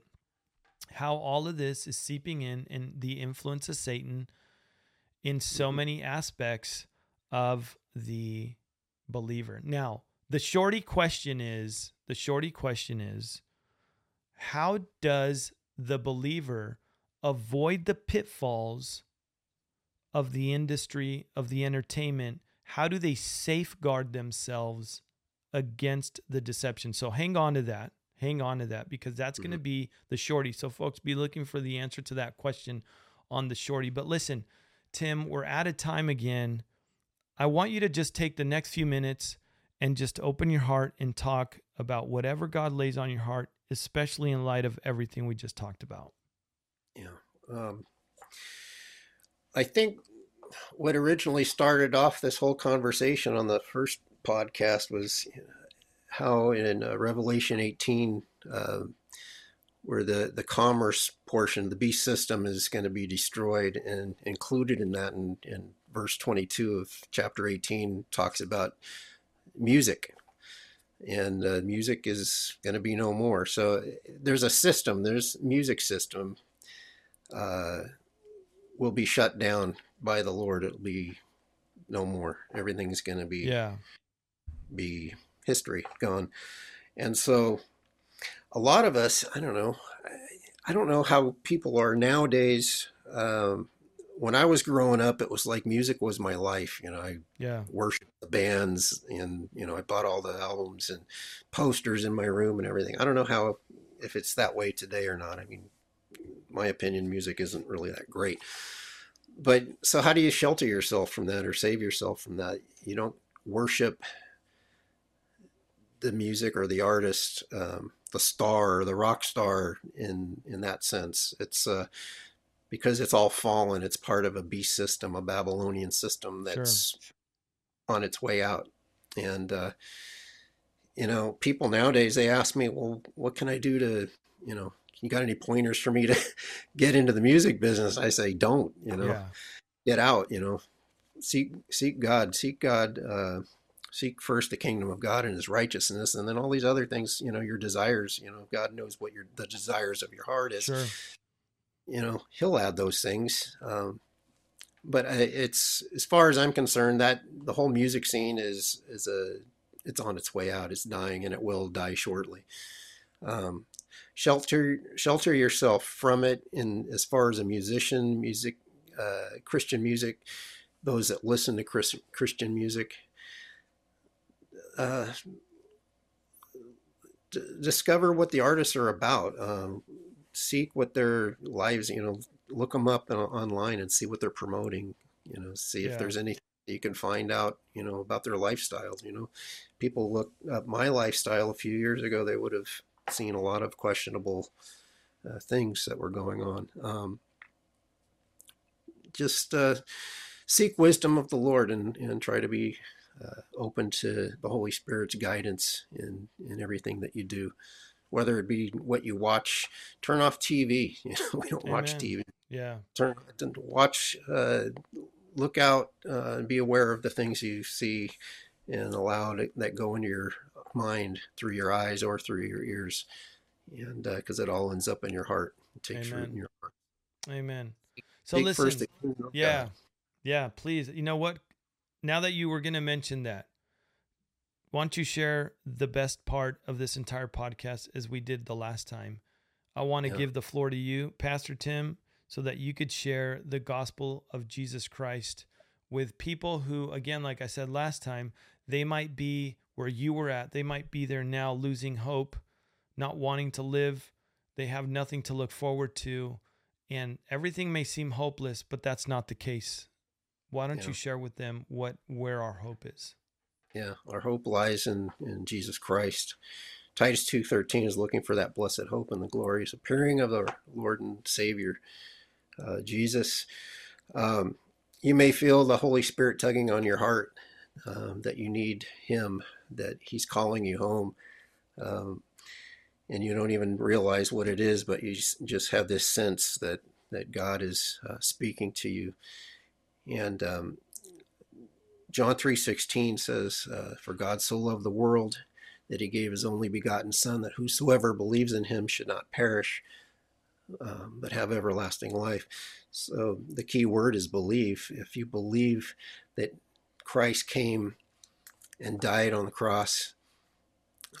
How all of this is seeping in, and the influence of Satan in so mm-hmm. many aspects of the believer. Now, the shorty question is the shorty question is how does the believer avoid the pitfalls of the industry of the entertainment? How do they safeguard themselves against the deception? So hang on to that. Hang on to that because that's mm-hmm. going to be the shorty. So folks be looking for the answer to that question on the shorty. But listen, Tim, we're out of time again. I want you to just take the next few minutes and just open your heart and talk about whatever God lays on your heart, especially in light of everything we just talked about. Yeah. Um, I think what originally started off this whole conversation on the first podcast was how in uh, Revelation 18, uh, where the, the commerce portion, the beast system is going to be destroyed and included in that. And, in verse 22 of chapter 18 talks about music and uh, music is going to be no more. So there's a system, there's music system uh, will be shut down by the Lord. It'll be no more. Everything's going to be, yeah, be history gone. And so a lot of us, I don't know, I don't know how people are nowadays. Um, when I was growing up, it was like music was my life. You know, I yeah. worshiped the bands, and you know, I bought all the albums and posters in my room and everything. I don't know how if it's that way today or not. I mean, my opinion, music isn't really that great. but so how do you shelter yourself from that or save yourself from that? You don't worship the music or the artist, um, the star or the rock star in in that sense. It's uh, because it's all fallen. It's part of a beast system, a Babylonian system that's sure. on its way out. And uh, you know, people nowadays they ask me, "Well, what can I do to, you know, you got any pointers for me to get into the music business?" I say, "Don't, you know, yeah. get out, you know, seek seek God, seek God." Uh, seek first the kingdom of God and his righteousness and then all these other things you know your desires you know God knows what your the desires of your heart is sure. you know he'll add those things um, but it's as far as I'm concerned that the whole music scene is is a it's on its way out it's dying and it will die shortly um, shelter shelter yourself from it in as far as a musician music uh, Christian music those that listen to Chris, Christian music uh, d- discover what the artists are about. Um, seek what their lives, you know, look them up online and see what they're promoting. You know, see if there's anything you can find out, you know, about their lifestyles. You know, people look up my lifestyle a few years ago; they would have seen a lot of questionable uh, things that were going on. Um, just uh, seek wisdom of the Lord and, and try to be uh, open to the Holy Spirit's guidance in in everything that you do, whether it be what you watch. Turn off TV. You know, we don't Amen. watch TV. Yeah. Turn watch. Uh, look out uh, and be aware of the things you see, and allow it, that go into your mind through your eyes or through your ears, and because uh, it all ends up in your heart. It takes Amen. root in your heart. Amen. So Take listen. yeah. God. Yeah, please. You know what? Now that you were going to mention that, why don't you share the best part of this entire podcast as we did the last time? I want to yeah. give the floor to you, Pastor Tim, so that you could share the gospel of Jesus Christ with people who, again, like I said last time, they might be where you were at. They might be there now losing hope, not wanting to live. They have nothing to look forward to. And everything may seem hopeless, but that's not the case. Why don't yeah. you share with them what where our hope is? Yeah, our hope lies in in Jesus Christ. Titus 2:13 is looking for that blessed hope and the glorious appearing of our Lord and Savior uh, Jesus. Um, you may feel the Holy Spirit tugging on your heart um, that you need Him, that He's calling you home, um, and you don't even realize what it is, but you just have this sense that that God is uh, speaking to you. And um, John 3:16 says, uh, "For God so loved the world that He gave His only begotten Son, that whosoever believes in Him should not perish, um, but have everlasting life." So the key word is belief. If you believe that Christ came and died on the cross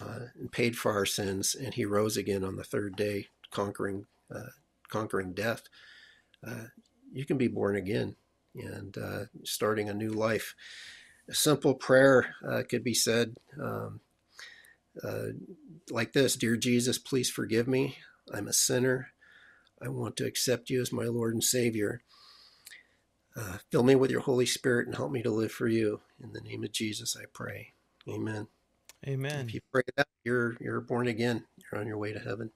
uh, and paid for our sins, and He rose again on the third day, conquering uh, conquering death, uh, you can be born again and uh, starting a new life. A simple prayer uh, could be said um, uh, like this Dear Jesus, please forgive me. I'm a sinner. I want to accept you as my Lord and Savior. Uh, fill me with your Holy Spirit and help me to live for you. In the name of Jesus, I pray. Amen. Amen. If you pray that, you're you're born again. You're on your way to heaven.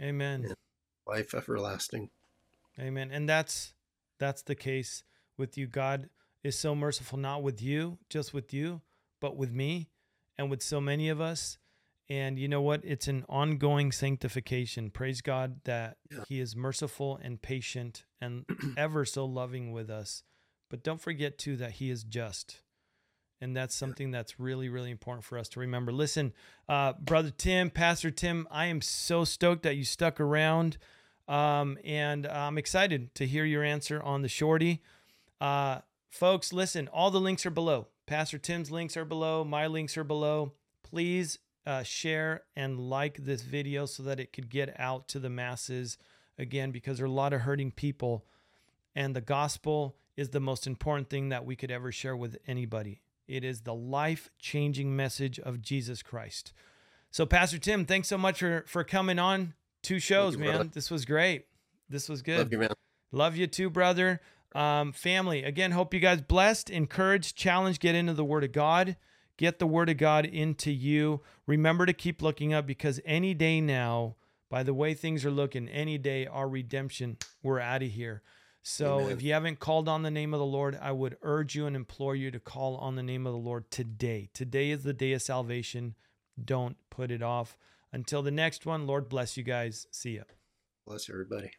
Amen. And life everlasting. Amen. And that's that's the case with you. God is so merciful, not with you, just with you, but with me and with so many of us. And you know what? It's an ongoing sanctification. Praise God that yeah. He is merciful and patient and ever so loving with us. But don't forget, too, that He is just. And that's something that's really, really important for us to remember. Listen, uh, Brother Tim, Pastor Tim, I am so stoked that you stuck around. Um, and I'm excited to hear your answer on the shorty. Uh, folks, listen, all the links are below. Pastor Tim's links are below. My links are below. Please uh, share and like this video so that it could get out to the masses again, because there are a lot of hurting people. And the gospel is the most important thing that we could ever share with anybody. It is the life changing message of Jesus Christ. So, Pastor Tim, thanks so much for, for coming on. Two shows, you, man. Brother. This was great. This was good. Love you, man. Love you too, brother. Um, family, again, hope you guys blessed, encouraged, challenged, get into the Word of God. Get the Word of God into you. Remember to keep looking up because any day now, by the way things are looking, any day our redemption, we're out of here. So Amen. if you haven't called on the name of the Lord, I would urge you and implore you to call on the name of the Lord today. Today is the day of salvation. Don't put it off. Until the next one, Lord bless you guys. See ya. Bless everybody.